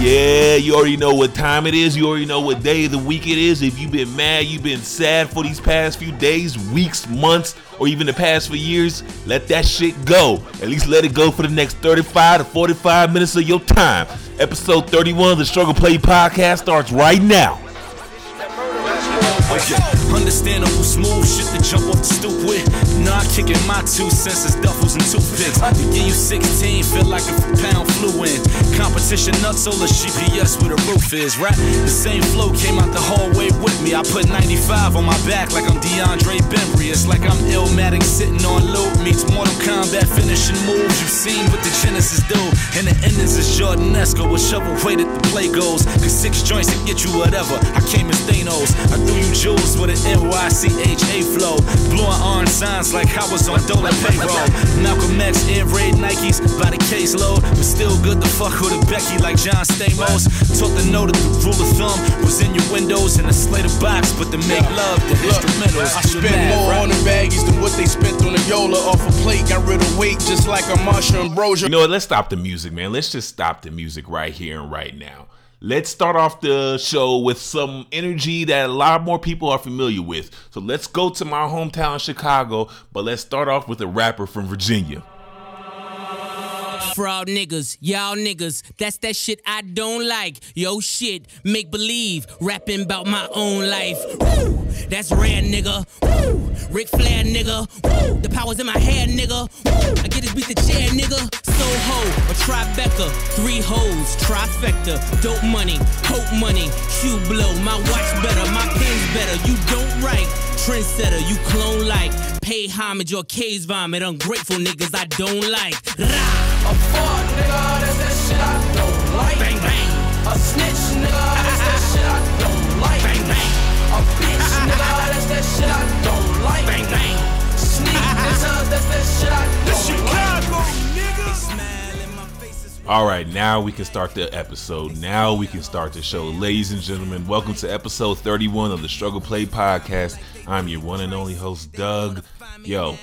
Yeah, you already know what time it is. You already know what day of the week it is. If you've been mad, you've been sad for these past few days, weeks, months, or even the past few years, let that shit go. At least let it go for the next 35 to 45 minutes of your time. Episode 31 of the Struggle Plate podcast starts right now. Understandable, smooth shit to jump off the stoop with. Nah, kicking my two senses, duffels and toothpicks. I can give you 16, feel like a pound flew in. Competition nuts, solar GPS where the roof is, right? The same flow came out the hallway with me. I put 95 on my back like I'm DeAndre Bembry. It's like I'm Illmatic sitting on loop. Meets Mortal Kombat finishing moves. You've seen what the Genesis do. And the endings is Jordanesco with shovel weight at the play goes. Cause six joints to get you whatever. I came as Thanos. I threw you jewels with an NYCHA flow. Blowing orange signs like I was on Dolan payroll. Malcolm X, Air Raid Nikes by the caseload. But still good to fuck with a Becky like John Stamos. Taught the note that the rule of thumb was in your windows and a Slater box. But to make love, the instrumentals. I do spent math, more right? on the baggies than what they spent on the Yola off a plate. Got rid of weight just like a Marsha Ambrosia. You know what? Let's stop the music, man. Let's just stop the music right here and right now. Let's start off the show with some energy that a lot more people are familiar with. So let's go to my hometown, Chicago, but let's start off with a rapper from Virginia. Fraud niggas, y'all niggas, that's that shit I don't like. Yo shit, make believe, rapping about my own life. Woo, that's rare nigga. Woo, Ric Flair nigga. Woo, the power's in my hair nigga. Woo, I get this beat the chair nigga. Soho, a Tribeca, three hoes, trifecta, dope money, hope money, Q blow, my watch better, my pen's better. You don't write. Trendsetter, you clone like. Pay homage or case vomit. Ungrateful niggas I don't like. Rah! A fuck nigga, that's that shit I don't like. Bang bang. A snitch nigga, that's that shit I don't like. Bang bang. A bitch nigga, that's that shit I don't like. Bang bang. Sneak nigga, that's that shit I don't like. All right, now we can start the episode. Now we can start the show. Ladies and gentlemen, welcome to episode 31 of the Struggle Plate Podcast. I'm your one and only host, Doug. Yo,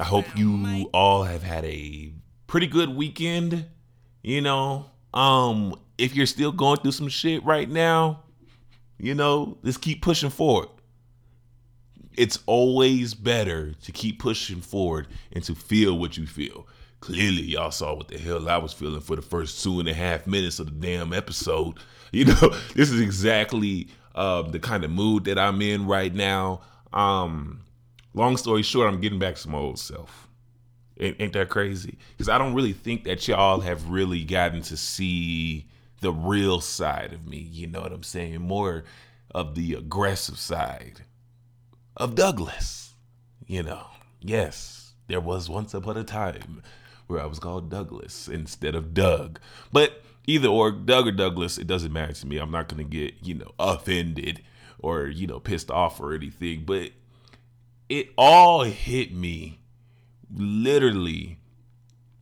I hope you all have had a pretty good weekend. You know, um, if you're still going through some shit right now, you know, just keep pushing forward. It's always better to keep pushing forward and to feel what you feel. Clearly, y'all saw what the hell I was feeling for the first two and a half minutes of the damn episode. You know, this is exactly um, the kind of mood that I'm in right now. Um, long story short, I'm getting back to my old self. Ain't, ain't that crazy? Because I don't really think that y'all have really gotten to see the real side of me. You know what I'm saying? More of the aggressive side of Douglas. You know, yes, there was once upon a time where I was called Douglas instead of Doug. But either or, Doug or Douglas, it doesn't matter to me. I'm not going to get, you know, offended or, you know, pissed off or anything. But it all hit me literally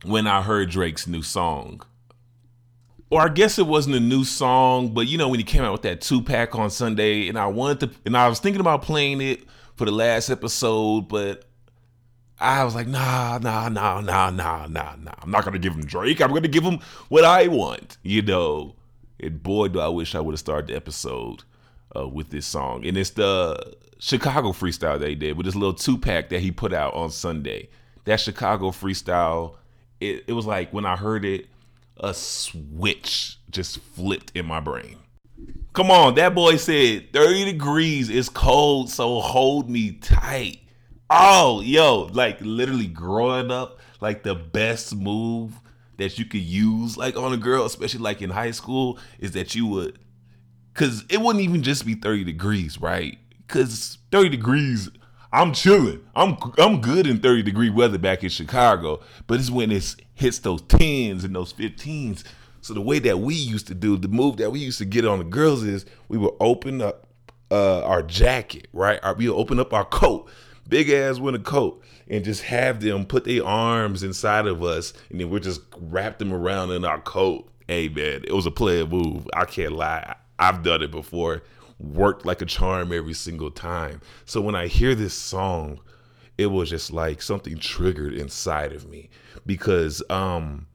when I heard Drake's new song. Or I guess it wasn't a new song, but you know when he came out with that two pack on Sunday, and I wanted to, and I was thinking about playing it for the last episode, but I was like, nah, nah, nah, nah, nah, nah, nah. I'm not gonna give him Drake. I'm gonna give him what I want, you know. And boy, do I wish I would have started the episode uh, with this song. And it's the Chicago freestyle that he did with this little two pack that he put out on Sunday. That Chicago freestyle, it, it was like when I heard it, a switch just flipped in my brain. Come on, that boy said 30 degrees is cold, so hold me tight. Oh, yo, like literally growing up, like the best move that you could use like on a girl, especially like in high school, is that you would cause it wouldn't even just be 30 degrees, right? Cause 30 degrees, I'm chilling. I'm I'm good in 30 degree weather back in Chicago, but it's when it hits those 10s and those 15s. So the way that we used to do, the move that we used to get on the girls is we would open up uh, our jacket, right? Our, we would open up our coat, big ass winter coat, and just have them put their arms inside of us, and then we just wrap them around in our coat. Hey man, it was a player move. I can't lie. I've done it before. Worked like a charm every single time. So when I hear this song, it was just like something triggered inside of me because um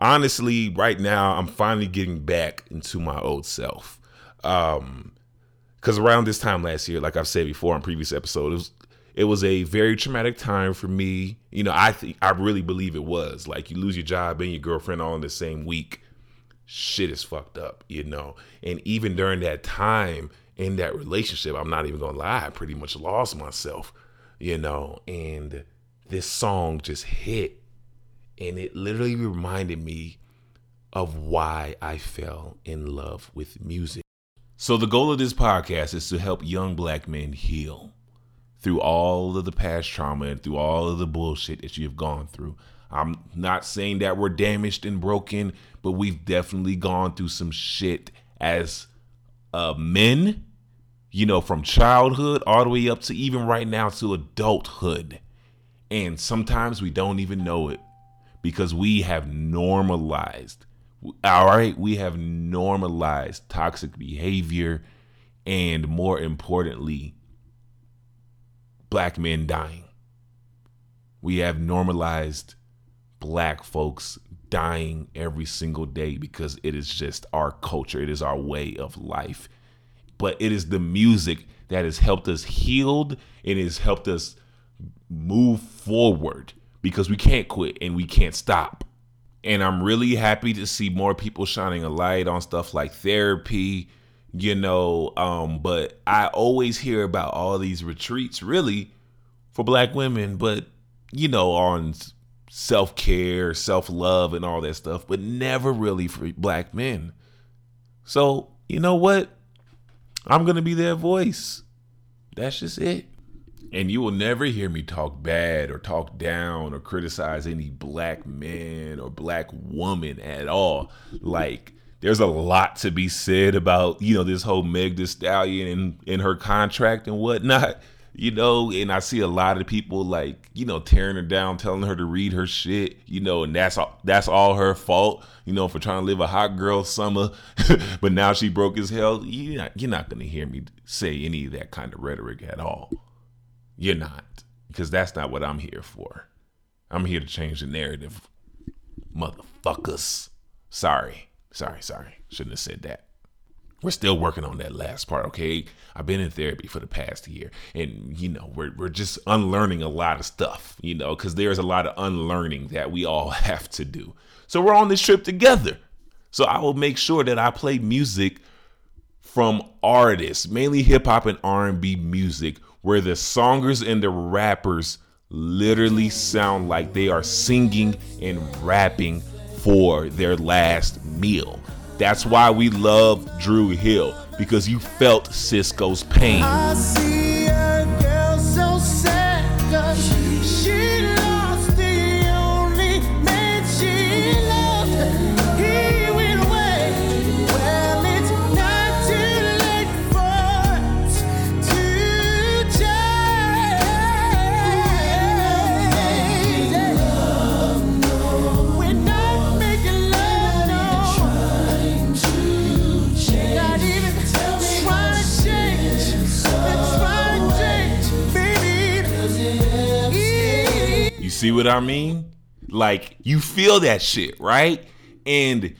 honestly, right now, I'm finally getting back into my old self. Um, because around this time last year, like I've said before on previous episodes, it was, it was a very traumatic time for me. You know, I think I really believe it was. Like you lose your job and your girlfriend all in the same week. Shit is fucked up, you know. And even during that time in that relationship, I'm not even gonna lie, I pretty much lost myself, you know. And this song just hit, and it literally reminded me of why I fell in love with music. So, the goal of this podcast is to help young black men heal through all of the past trauma and through all of the bullshit that you've gone through. I'm not saying that we're damaged and broken, but we've definitely gone through some shit as uh, men, you know, from childhood all the way up to even right now to adulthood. And sometimes we don't even know it because we have normalized all right, we have normalized toxic behavior and more importantly, black men dying. We have normalized black folks dying every single day because it is just our culture, it is our way of life. But it is the music that has helped us healed, and has helped us move forward because we can't quit and we can't stop and I'm really happy to see more people shining a light on stuff like therapy, you know. Um, but I always hear about all these retreats, really, for black women, but you know, on self care, self love, and all that stuff, but never really for black men. So, you know what? I'm going to be their voice. That's just it. And you will never hear me talk bad or talk down or criticize any black man or black woman at all. Like, there's a lot to be said about, you know, this whole Meg Thee Stallion and, and her contract and whatnot, you know, and I see a lot of people like, you know, tearing her down, telling her to read her shit, you know, and that's all that's all her fault, you know, for trying to live a hot girl summer. but now she broke his hell. You're not, you're not gonna hear me say any of that kind of rhetoric at all. You're not, because that's not what I'm here for. I'm here to change the narrative, motherfuckers. Sorry, sorry, sorry. Shouldn't have said that. We're still working on that last part, okay? I've been in therapy for the past year, and you know, we're we're just unlearning a lot of stuff, you know, because there's a lot of unlearning that we all have to do. So we're on this trip together. So I will make sure that I play music from artists, mainly hip hop and R&B music where the songers and the rappers literally sound like they are singing and rapping for their last meal. That's why we love Drew Hill because you felt Cisco's pain. See what I mean? Like you feel that shit, right? And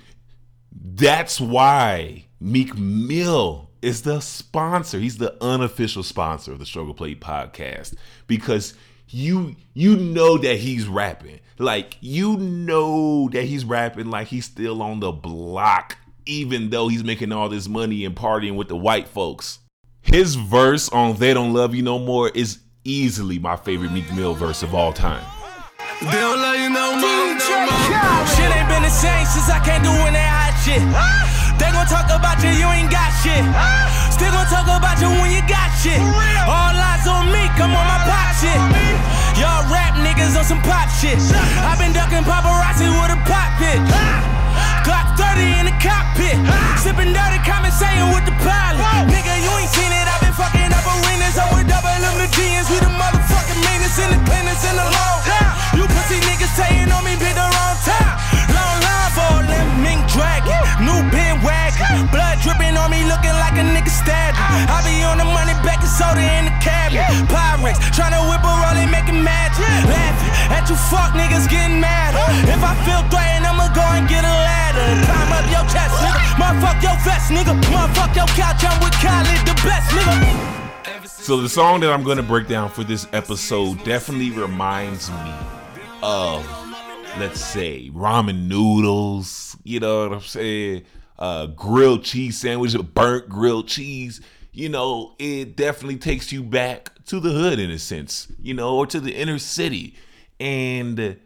that's why Meek Mill is the sponsor. He's the unofficial sponsor of the Struggle Plate podcast because you you know that he's rapping. Like you know that he's rapping like he's still on the block even though he's making all this money and partying with the white folks. His verse on They Don't Love You No More is easily my favorite Meek Mill verse of all time. They don't love you no more, no more. Shit ain't been the same since I can't do any hot shit. They gon' talk about you, you ain't got shit. Still gon' talk about you when you got shit. All eyes on me, come on my pop shit. Y'all rap niggas on some pop shit. i been ducking paparazzi with a pop pit. Glock 30 in the cockpit. Sipping dirty, conversating with the pilot. Nigga, you ain't seen it, i been fucking up arenas. I'm with double M the GNs, we the motherfucking meanest independence in the law. You pussy niggas saying on me, the wrong time. Long line for mink dragon. New bin wagon. Blood dripping on me, looking like a nigga stabbed. I be on the money, back and soda in the. Pyrex, trying to whip a magic. Laughing, At you fuck niggas getting mad. If I feel threatened, I'ma go and get a ladder. Climb up your chest, nigga. Motherfuck your vest, nigga. Motherfuck your couch, I'm with Khaled, the best, nigga. So the song that I'm gonna break down for this episode definitely reminds me of, let's say, ramen noodles. You know what I'm saying? Uh, grilled cheese sandwich, burnt grilled cheese. You know, it definitely takes you back to the hood in a sense. You know, or to the inner city. And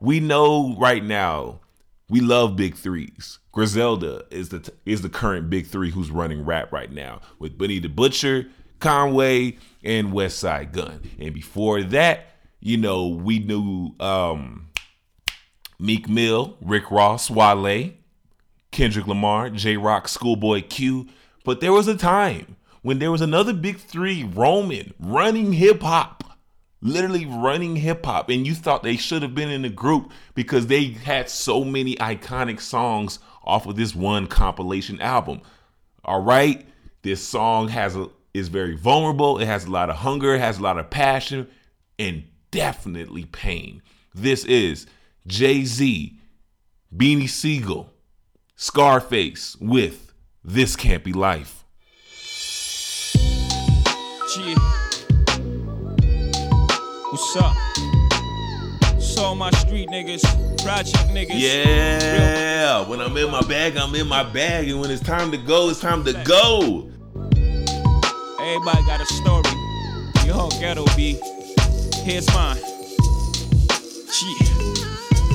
we know right now we love big threes. Griselda is the is the current big three who's running rap right now with Benny the Butcher, Conway, and Westside Gunn. And before that, you know, we knew um, Meek Mill, Rick Ross, Wale, Kendrick Lamar, Jay Rock, Schoolboy Q. But there was a time when there was another big three roaming, running hip hop literally running hip hop, and you thought they should have been in the group because they had so many iconic songs off of this one compilation album. All right, this song has a is very vulnerable. It has a lot of hunger, it has a lot of passion, and definitely pain. This is Jay Z, Beanie Sigel, Scarface with "This Can't Be Life." Yeah. What's up? So my street niggas, project niggas. Yeah, when I'm in my bag, I'm in my bag, and when it's time to go, it's time to go. Everybody got a story. Your whole ghetto be. Here's mine. Yeah.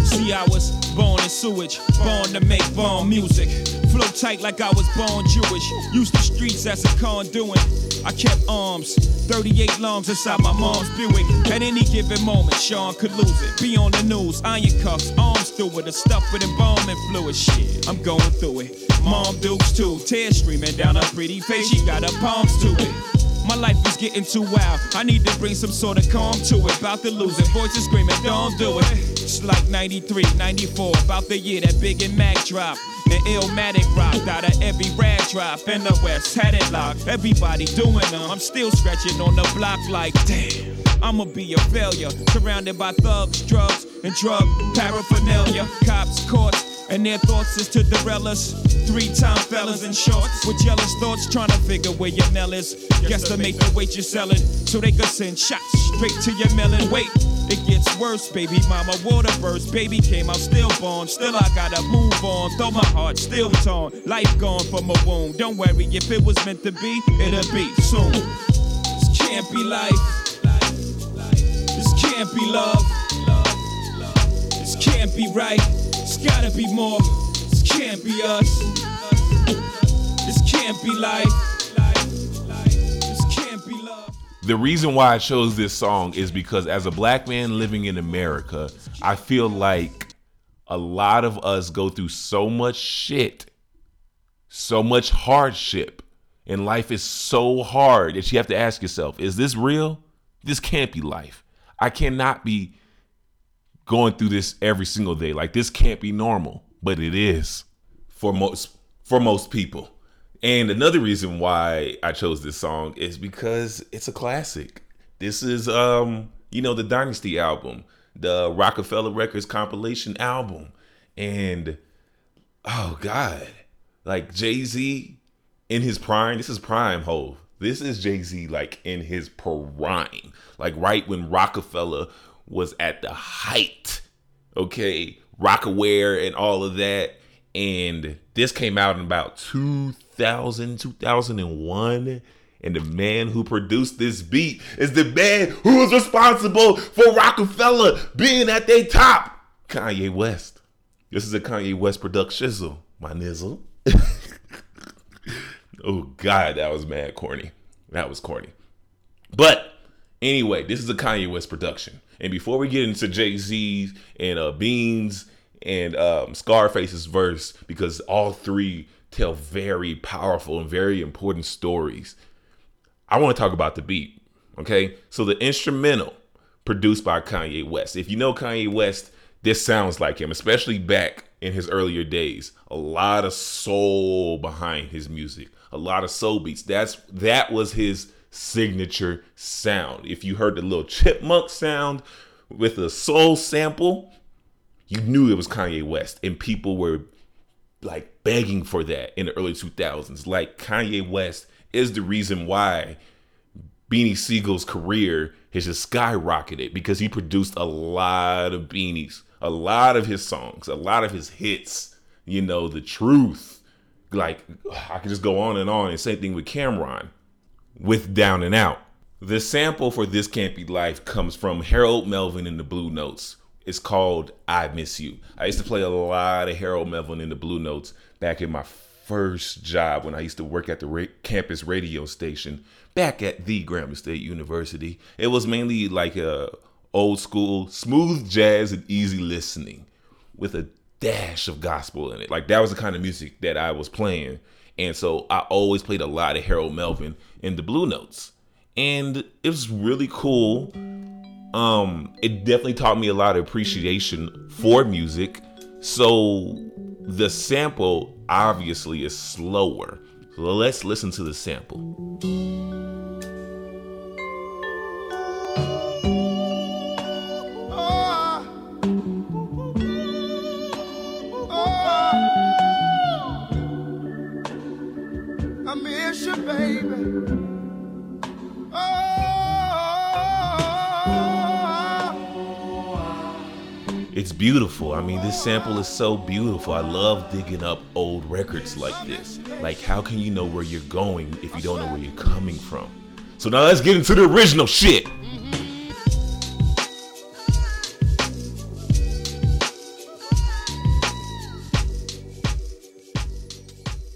See, I was born in sewage, born to make born music. Flow tight like I was born Jewish. Used the streets as a conduit. I kept arms, 38 lungs inside my mom's Buick. At any given moment, Sean could lose it. Be on the news, iron cuffs, arms through it, a stuff with embalming fluid. Shit, I'm going through it. Mom dukes too, tears streaming down her pretty face. She got her palms to it. My life is getting too wild. I need to bring some sort of calm to it. About to lose it. Voices screaming, don't do it. It's like 93, 94, about the year that Big and Mac dropped. The Illmatic rocked out of every rag drop in the West, had it locked. Everybody doing them. I'm still scratching on the block like, damn. I'ma be a failure. Surrounded by thugs, drugs, and drug paraphernalia. Cops, courts, and their thoughts is to derail us. Three time fellas in shorts with jealous thoughts trying to figure where your Nell is. Guess to make the weight you're selling so they could send shots straight to your melon. Wait, it gets worse, baby mama. Water burst, baby came out stillborn. Still, born. Still, I gotta move on. Though my heart still torn. Life gone from a wound. Don't worry, if it was meant to be, it'll be soon. This can't be life. This can't be love. This can't be right. Gotta be more. This can't be us. This can't be life. The reason why I chose this song is because as a black man living in America, I feel like a lot of us go through so much shit, so much hardship, and life is so hard that you have to ask yourself, is this real? This can't be life. I cannot be going through this every single day. Like this can't be normal, but it is for most for most people. And another reason why I chose this song is because it's a classic. This is um, you know, the Dynasty album, the Roc-A-Fella Records compilation album. And oh god, like Jay-Z in his prime, this is prime Hove. This is Jay-Z like in his prime. Like right when Roc-A-Fella was at the height. Okay, Rocawear and all of that. And this came out in about 2000, 2001. And the man who produced this beat is the man who was responsible for Roc-A-Fella being at their top. Kanye West. This is a Kanye West production my nizzle. oh God, that was mad corny. That was corny. But anyway, this is a Kanye West production. And before we get into Jay Z's and uh, Beans and um, Scarface's verse, because all three tell very powerful and very important stories, I want to talk about the beat. Okay, so the instrumental produced by Kanye West. If you know Kanye West, this sounds like him, especially back in his earlier days. A lot of soul behind his music, a lot of soul beats. That's that was his signature sound. If you heard the little chipmunk sound with a soul sample, you knew it was Kanye West, and people were like begging for that in the early 2000s. Like Kanye West is the reason why Beanie Sigel's career has just skyrocketed because he produced a lot of beanies, a lot of his songs, a lot of his hits. You know, the truth. Like I could just go on and on. And same thing with Cam'ron with Down and Out. The sample for This Can't Be Life comes from Harold Melvin in the Blue Notes. It's called I Miss You. I used to play a lot of Harold Melvin in the Blue Notes back in my first job when I used to work at the ra- campus radio station back at the Grambling State University. It was mainly like a old school, smooth jazz and easy listening with a dash of gospel in it. Like that was the kind of music that I was playing. And so I always played a lot of Harold Melvin in the Blue Notes. And it was really cool. Um, it definitely taught me a lot of appreciation for music. So the sample obviously is slower. So let's listen to the sample. Beautiful. I mean, this sample is so beautiful. I love digging up old records like this. Like, how can you know where you're going if you don't know where you're coming from? So now let's get into the original shit.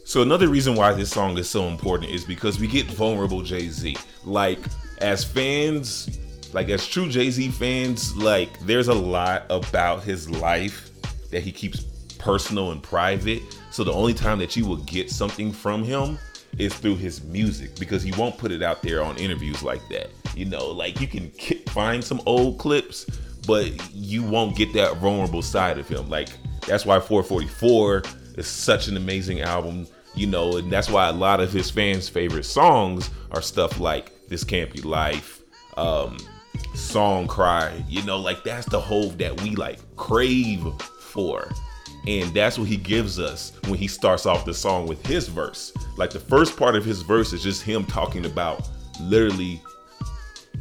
So another reason why this song is so important is because we get vulnerable Jay-Z. Like as fans, like as true Jay-Z fans, like there's a lot about his life that he keeps personal and private. So the only time that you will get something from him is through his music because he won't put it out there on interviews like that. You know, like you can find some old clips, but you won't get that vulnerable side of him. Like that's why 444 is such an amazing album, you know, and that's why a lot of his fans' favorite songs are stuff like This Can't Be Life, um, Song Cry, you know, like that's the hope that we like crave for. And that's what he gives us when he starts off the song with his verse. Like the first part of his verse is just him talking about literally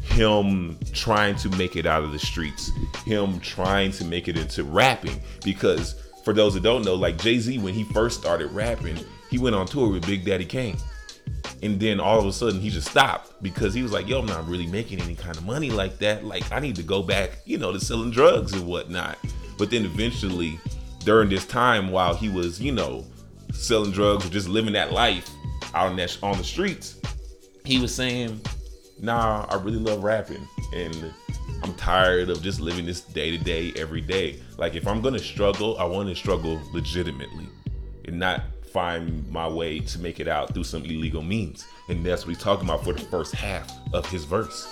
him trying to make it out of the streets, him trying to make it into rapping. Because for those that don't know, like Jay Z, when he first started rapping, he went on tour with Big Daddy Kane. And then all of a sudden he just stopped because he was like, yo, I'm not really making any kind of money like that. Like, I need to go back, you know, to selling drugs and whatnot. But then eventually, during this time while he was, you know, selling drugs or just living that life out on that on the streets, he was saying, nah, I really love rapping. And I'm tired of just living this day to day, every day. Like if I'm gonna struggle, I want to struggle legitimately and not find my way to make it out through some illegal means. And that's what he's talking about for the first half of his verse.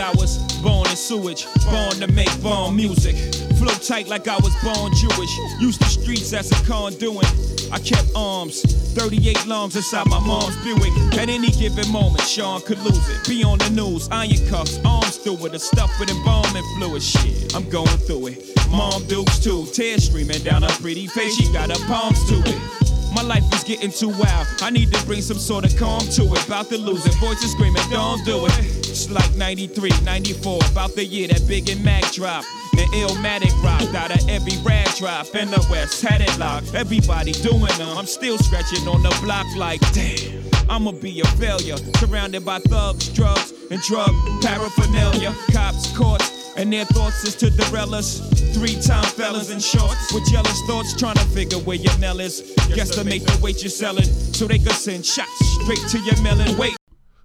I was born in sewage, born to make bomb music. Flow tight like I was born Jewish. Used the streets as a conduit. I kept arms, 38 lungs inside my mom's Buick. At any given moment, Sean could lose it. Be on the news, iron cuffs, arms through it, a stuff with embalming fluid. Shit, I'm going through it. Mom dukes too, tears streaming down her pretty face. She got her palms to it. My life is getting too wild. I need to bring some sort of calm to it. About to lose it. Voices screaming, don't do it. It's like 93, 94. About the year that Big and Mac dropped. The Illmatic rocked out of every rag drop. In the West had it locked. Everybody doing them. I'm still scratching on the block like, damn. I'ma be a failure. Surrounded by thugs, drugs, and drug paraphernalia. Cops, courts, and their thoughts is to derail us. Three time fellas in shorts with jealous thoughts trying to figure where your mail is. Guess to make the weight you're selling so they could send shots straight to your melon. Wait.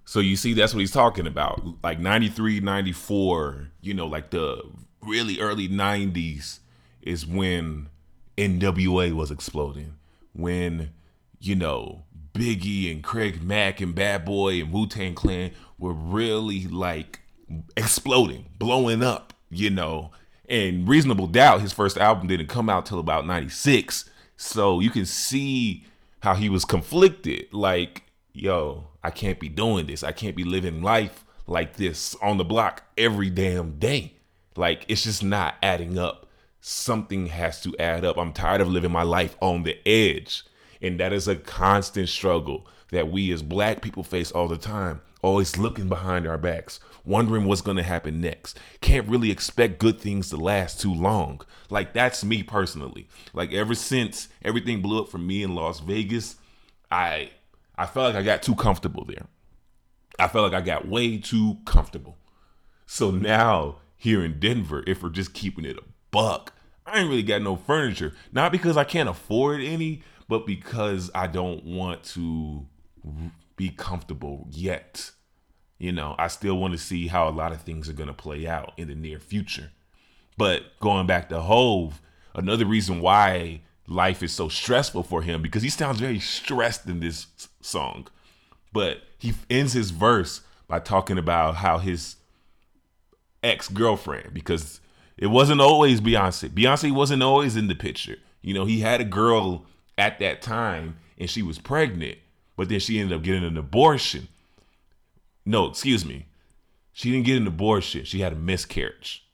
So you see, that's what he's talking about. Like 93, 94, you know, like the really early 90s is when NWA was exploding. When, you know, Biggie and Craig Mack and Bad Boy and Wu Tang Clan were really like exploding, blowing up, you know. And Reasonable Doubt, his first album didn't come out till about 96. So you can see how he was conflicted. Like, yo, I can't be doing this. I can't be living life like this on the block every damn day. Like it's just not adding up. Something has to add up. I'm tired of living my life on the edge. And that is a constant struggle that we as black people face all the time. Always looking behind our backs, wondering what's going to happen next. Can't really expect good things to last too long. Like that's me personally. Like ever since everything blew up for me in Las Vegas, I I felt like I got too comfortable there. I felt like I got way too comfortable. So now here in Denver, if we're just keeping it a buck, I ain't really got no furniture. Not because I can't afford any, but because I don't want to be comfortable yet. You know, I still want to see how a lot of things are going to play out in the near future. But going back to Hove, another reason why life is so stressful for him because he sounds very stressed in this song. But he ends his verse by talking about how his ex girlfriend, because it wasn't always Beyonce. Beyonce wasn't always in the picture. You know, he had a girl at that time and she was pregnant, but then she ended up getting an abortion. No, excuse me. She didn't get an abortion. She had a miscarriage.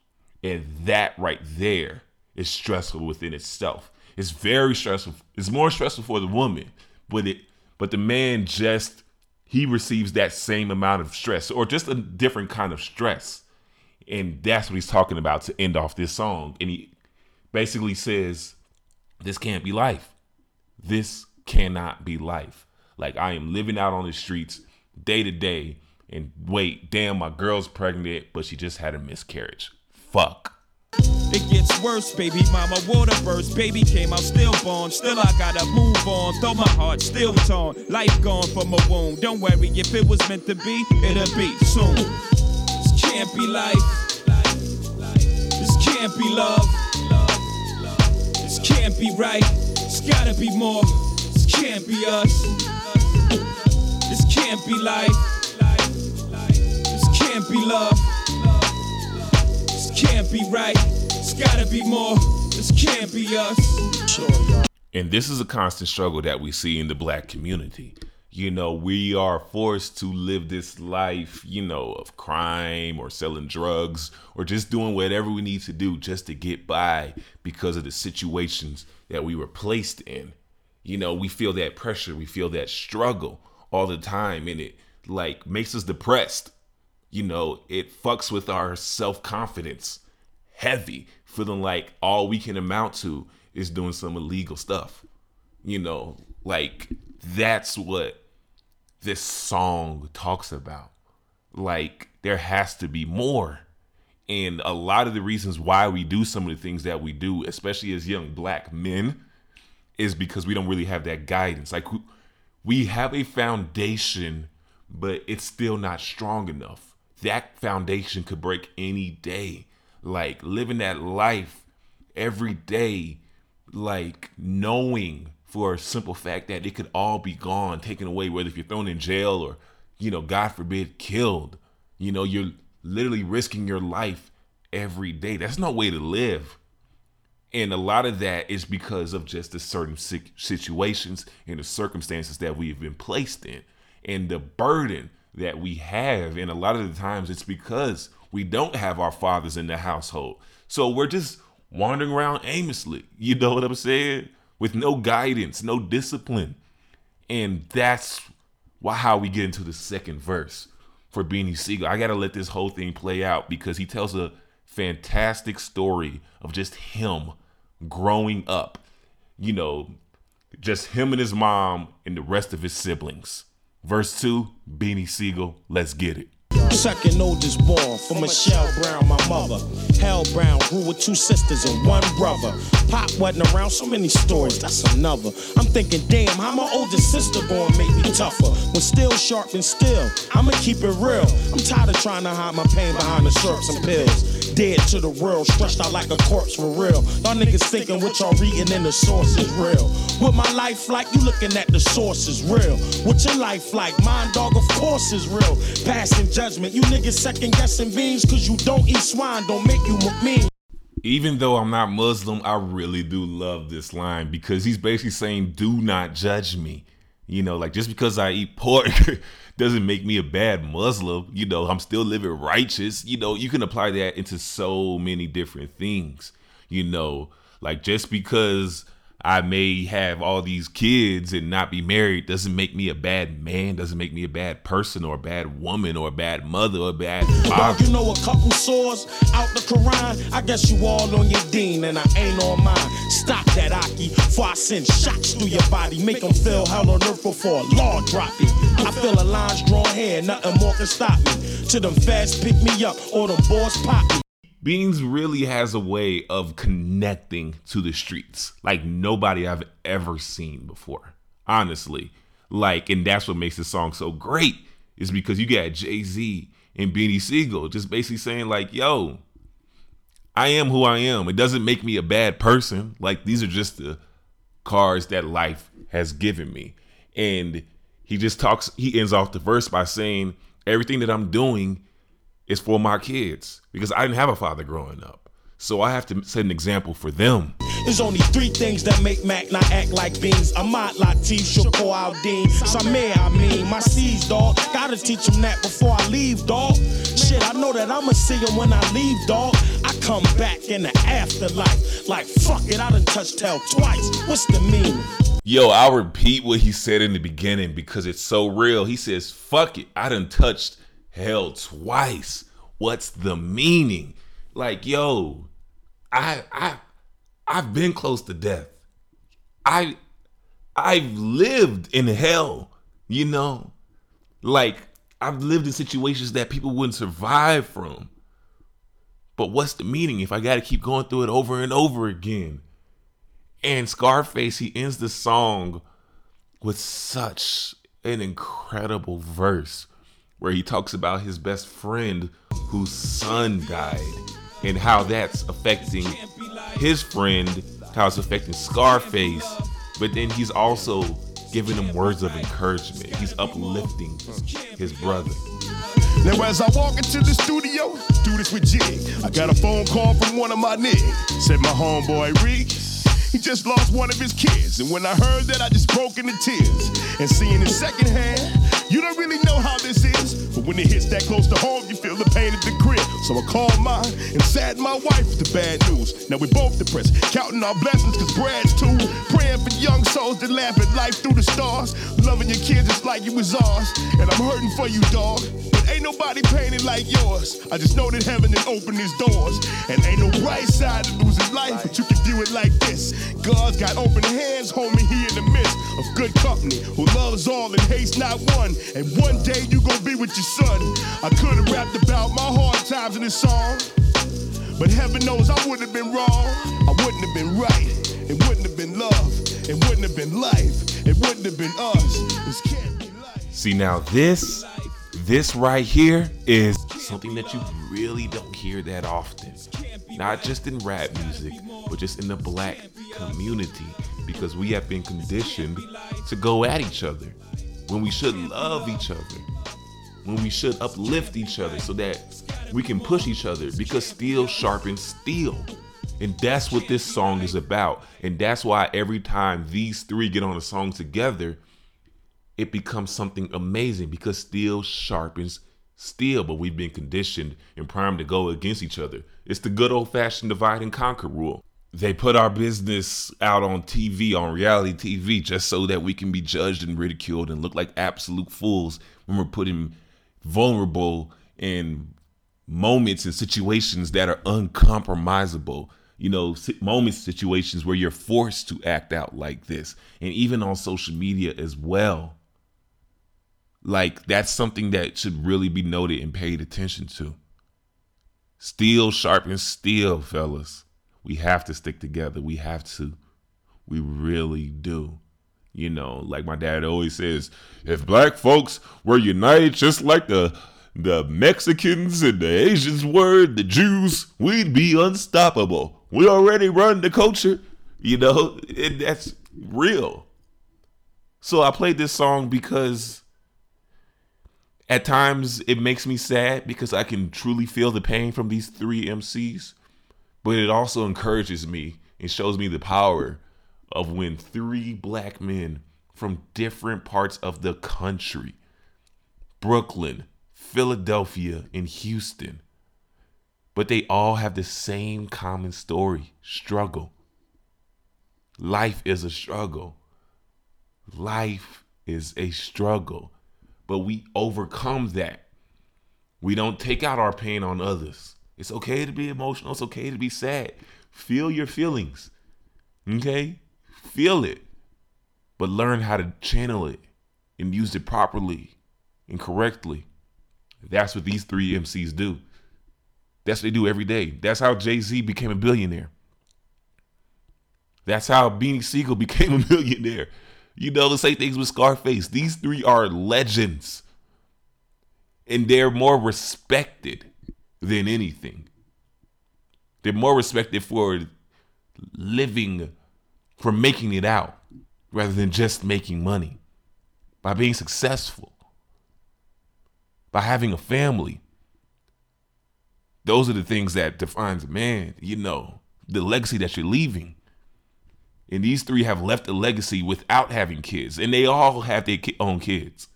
And that right there is stressful within itself. It's very stressful. It's more stressful for the woman, but it but the man just he receives that same amount of stress or just a different kind of stress. And that's what he's talking about to end off this song. And he basically says, This can't be life. This cannot be life. Like I am living out on the streets day to day and wait, damn, my girl's pregnant, but she just had a miscarriage. Fuck. It gets worse, baby mama water burst. Baby came out stillborn. Still born. Still I gotta move on. Though my heart still torn. Life gone from a wound. Don't worry, if it was meant to be, it'll be soon. This can't be life. This can't be love. This can't be right. It's gotta be more. This can't be us. This can't be life. This can't be love. Can't be right. It's gotta be more. This can't be us. And this is a constant struggle that we see in the black community. You know, we are forced to live this life, you know, of crime or selling drugs or just doing whatever we need to do just to get by because of the situations that we were placed in. You know, we feel that pressure, we feel that struggle all the time, and it like makes us depressed. You know, it fucks with our self confidence heavy, feeling like all we can amount to is doing some illegal stuff. You know, like that's what this song talks about. Like there has to be more. And a lot of the reasons why we do some of the things that we do, especially as young black men, is because we don't really have that guidance. Like we have a foundation, but it's still not strong enough. That foundation could break any day. Like living that life every day, like knowing for a simple fact that it could all be gone, taken away, whether if you're thrown in jail or, you know, God forbid, killed. You know, you're literally risking your life every day. That's no way to live. And a lot of that is because of just the certain situations and the circumstances that we've been placed in and the burden that we have. And a lot of the times it's because we don't have our fathers in the household. So we're just wandering around aimlessly. You know what I'm saying? With no guidance, no discipline. And that's why how we get into the second verse for Beanie Sigel. I gotta let this whole thing play out because he tells a fantastic story of just him growing up. You know, just him and his mom and the rest of his siblings. Verse 2, Beanie Sigel, let's get it. Second oldest born from Michelle Brown, my mother. Hell Brown grew with two sisters and one brother. Pop wasn't around, so many stories, that's another. I'm thinking, damn, how my oldest sister gonna make me tougher? When still sharp and still, I'ma keep it real. I'm tired of trying to hide my pain behind the syrups and pills. Dead to the world, stretched out like a corpse for real. Y'all niggas thinking what y'all reading in the source is real. What my life like, you looking at the source is real. What your life like, mine dog, of course is real. Passing judgment, you niggas second guessing beans, cause you don't eat swine, don't make you mean. Even though I'm not Muslim, I really do love this line because he's basically saying, Do not judge me. You know, like just because I eat pork doesn't make me a bad Muslim. You know, I'm still living righteous. You know, you can apply that into so many different things. You know, like just because I may have all these kids and not be married doesn't make me a bad man, doesn't make me a bad person or a bad woman or a bad mother or a bad father. You know a couple surahs out the Quran. I guess you all on your deen and I ain't on mine. Stop that akhi, before I send shots through your body. Make them feel hell on earth before a law drop it. I feel a line's drawn here, nothing more can stop me. To them fast pick me up or them boys pop me. Beans really has a way of connecting to the streets like nobody I've ever seen before. Honestly. Like, and that's what makes this song so great, is because you got Jay-Z and Beanie Sigel just basically saying, like, yo, I am who I am. It doesn't make me a bad person. Like, these are just the cards that life has given me. And he just talks, he ends off the verse by saying, everything that I'm doing is for my kids because I didn't have a father growing up. So I have to set an example for them. There's only three things that make Mac not act like beans. Ahmad Latif, Shakur Aldin, Samir, I mean, my C's, dog. Gotta teach them that before I leave, dog. Shit, I know that I'ma see them when I leave, dog. I come back in the afterlife. Like, fuck it, I done touched hell twice. What's the meaning? Yo, I'll repeat what he said in the beginning because it's so real. He says, fuck it, I done touched hell twice. What's the meaning? Like, yo, I I I've been close to death. I I've lived in hell, you know? Like I've lived in situations that people wouldn't survive from. But what's the meaning if I got to keep going through it over and over again? And Scarface, he ends the song with such an incredible verse where he talks about his best friend whose son died and how that's affecting his friend, how it's affecting Scarface, but then he's also giving him words of encouragement. He's uplifting his brother. Now as I walk into the studio, do this with Jig. I got a phone call from one of my niggas. Said my homeboy Reek, he just lost one of his kids. And when I heard that, I just broke into tears. And seeing it secondhand, you don't really know how this is. But when it hits that close to home, you feel the pain at the crib. So I called mine and saddened my wife with the bad news. Now we both depressed, counting our blessings, cause Brad's too. Praying for young souls that laugh at life through the stars. Loving your kids just like you was ours. And I'm hurting for you, dog. But ain't nobody painted like yours. I just know that heaven has opened its doors. And ain't no right side to losing life, but you can view it like this. God's got open hands, homie, he in the midst of good company who loves all and hates not one. And one day you gon' be with your son. I could have rapped about my hard times in this song. But heaven knows I wouldn't have been wrong. I wouldn't have been right. It wouldn't have been love. It wouldn't have been life. It wouldn't have been us. This can't be life. See now this this right here is something that you really don't hear that often. Not just in rap music, but just in the black community because we have been conditioned to go at each other when we should love each other. When we should uplift each other so that we can push each other because steel sharpens steel. And that's what this song is about. And that's why every time these three get on a song together, it becomes something amazing because steel sharpens steel, but we've been conditioned and primed to go against each other. It's the good old fashioned divide and conquer rule. They put our business out on TV, on reality TV, just so that we can be judged and ridiculed and look like absolute fools when we're putting vulnerable in moments and situations that are uncompromisable. You know, moments, situations where you're forced to act out like this, and even on social media as well. Like, that's something that should really be noted and paid attention to. Steel sharpens steel, fellas. We have to stick together. We have to. We really do. You know, like my dad always says, if black folks were united just like the the Mexicans and the Asians were, the Jews, we'd be unstoppable. We already run the culture. You know, and that's real. So I played this song because at times it makes me sad because I can truly feel the pain from these three MCs, but it also encourages me and shows me the power of when three black men from different parts of the country Brooklyn, Philadelphia, and Houston. But they all have the same common story struggle. Life is a struggle. Life is a struggle. But we overcome that. We don't take out our pain on others. It's okay to be emotional. It's okay to be sad. Feel your feelings. Okay? Feel it. But learn how to channel it and use it properly and correctly. That's what these three MCs do. That's what they do every day. That's how Jay Z became a billionaire. That's how Beanie Sigel became a millionaire. You know, the same things with Scarface. These three are legends. And they're more respected than anything. They're more respected for living, for making it out, rather than just making money. By being successful. By having a family. Those are the things that defines a man, you know, the legacy that you're leaving. And these three have left a legacy without having kids, and they all have their own kids.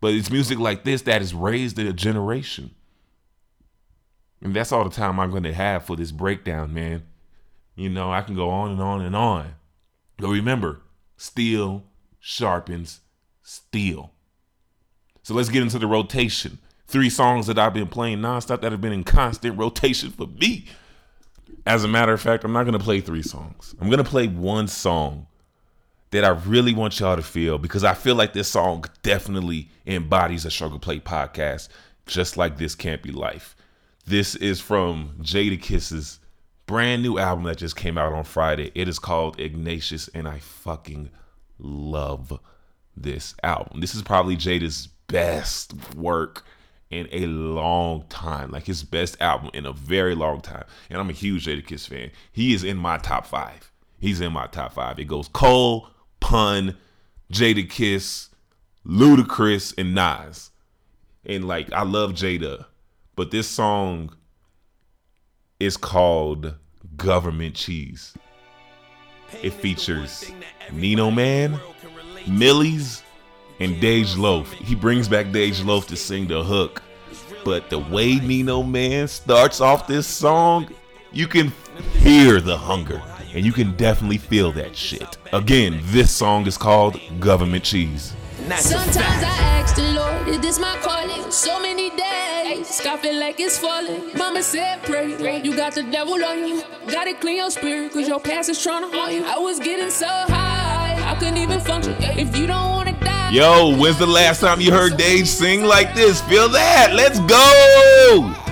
But it's music like this that has raised a generation. And that's all the time I'm going to have for this breakdown, man. You know, I can go on and on and on. But remember, steel sharpens steel. So let's get into the rotation. Three songs that I've been playing nonstop that have been in constant rotation for me. As a matter of fact, I'm not going to play three songs. I'm going to play one song that I really want y'all to feel because I feel like this song definitely embodies a Struggle Plate podcast, just like This Can't Be Life. This is from Jadakiss's brand new album that just came out on Friday. It is called Ignatius, and I fucking love this album. This is probably Jada's best work in a long time, like his best album in a very long time. And I'm a huge Jadakiss fan. He is in my top five. He's in my top five. It goes Cole, Pun, Jadakiss, Ludacris, and Nas. And like I love Jada, but this song is called Government Cheese. It features Nino Man, Millyz, and Dej Loaf. He brings back Dej Loaf to sing the hook. But the way Nino Man starts off this song, you can hear the hunger. And you can definitely feel that shit. Again, this song is called Government Cheese. Sometimes I ask the Lord, is this my calling? So many days, I feel like it's falling. Mama said, pray, you got the devil on you. Gotta clean your spirit, cause your past is trying to haunt you. I was getting so high, I couldn't even function. If you don't wanna die. Yo, when's the last time you heard Dave sing like this? Feel that? Let's go!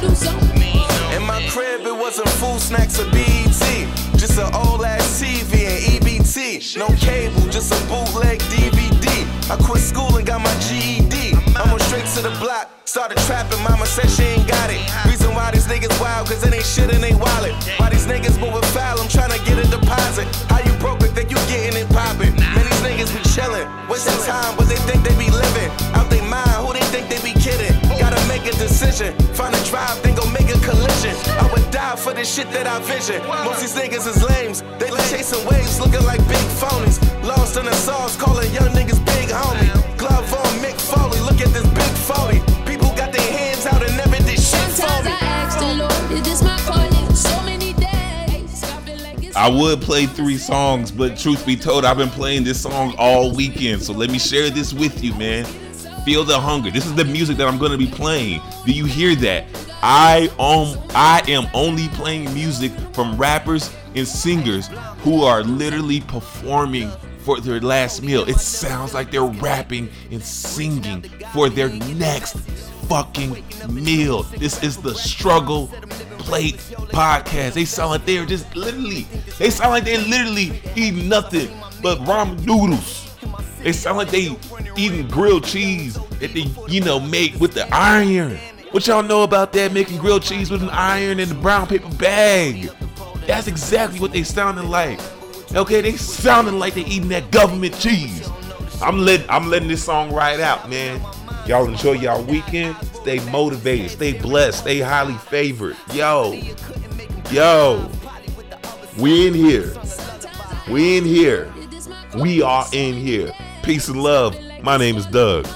Do something. In my crib, it wasn't food snacks or BET. Just an old ass TV and EBT. No cable, just a bootleg DVD. I quit school and got my GED. I went straight to the block, started trapping. Mama said she ain't got it. These niggas wild, cause it ain't shit in they wallet. Why these niggas moving foul, I'm trying to get a deposit. How you broke it, think you getting it poppin'? Man, these niggas be chillin', wasting time, but they think they be living. Out they mind, who they think they be kidding? Gotta make a decision, find a drive, then go make a collision. I would die for the shit that I vision. Most these niggas is lames, they like chasing waves, looking like big phonies. Lost in the sauce, calling young niggas I would play three songs, but truth be told, I've been playing this song all weekend. So let me share this with you, man. Feel the hunger. This is the music that I'm to be playing. Do you hear that? I um I am only playing music from rappers and singers who are literally performing for their last meal. It sounds like they're rapping and singing for their next fucking meal. This is the struggle plate podcast. They sound like they're just literally, they sound like they're literally eating nothing but ramen noodles. They sound like they eating grilled cheese that they, you know, make with the iron. What y'all know about that? Making grilled cheese with an iron in a brown paper bag. That's exactly what they sounding like. Okay, they sounding like they eating that government cheese. I'm letting I'm letting this song ride out, man. Y'all enjoy y'all weekend. Stay motivated, stay blessed, stay highly favored. Yo, yo, we in here. We in here. We are in here. Peace and love. My name is Doug.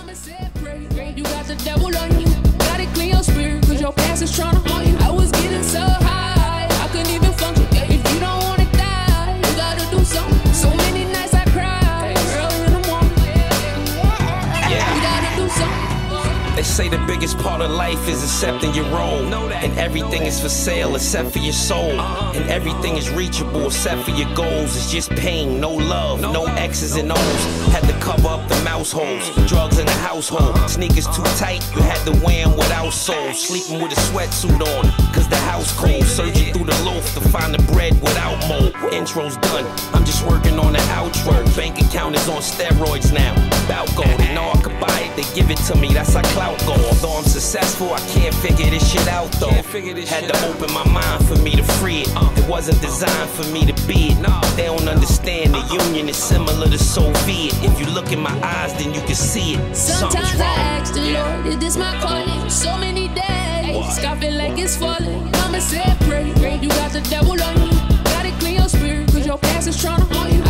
Say the biggest part of life is accepting your role. And everything is for sale except for your soul. And everything is reachable except for your goals. It's just pain, no love, no X's and O's. Had to cover up the mouse holes. Drugs in the household. Sneakers too tight, you had to wear 'em without soles. Sleeping with a sweatsuit on, cause the house cold. Searching through the loaf to find the bread without mold. Intro's done, I'm just working on the outro. Bank account is on steroids now. Bout give it to me, that's how clout go. Although I'm successful, I can't figure this shit out though. Had to open my mind for me to free it. It wasn't designed for me to be it. They don't understand the union is similar to Soviet. If you look in my eyes, then you can see it. Something's Sometimes I wrong. ask the Lord, is this my calling? So many days, sky feel like it's falling. Mama said, pray, pray. You got the devil on you. Gotta clean your spirit, cause your past is trying to haunt you.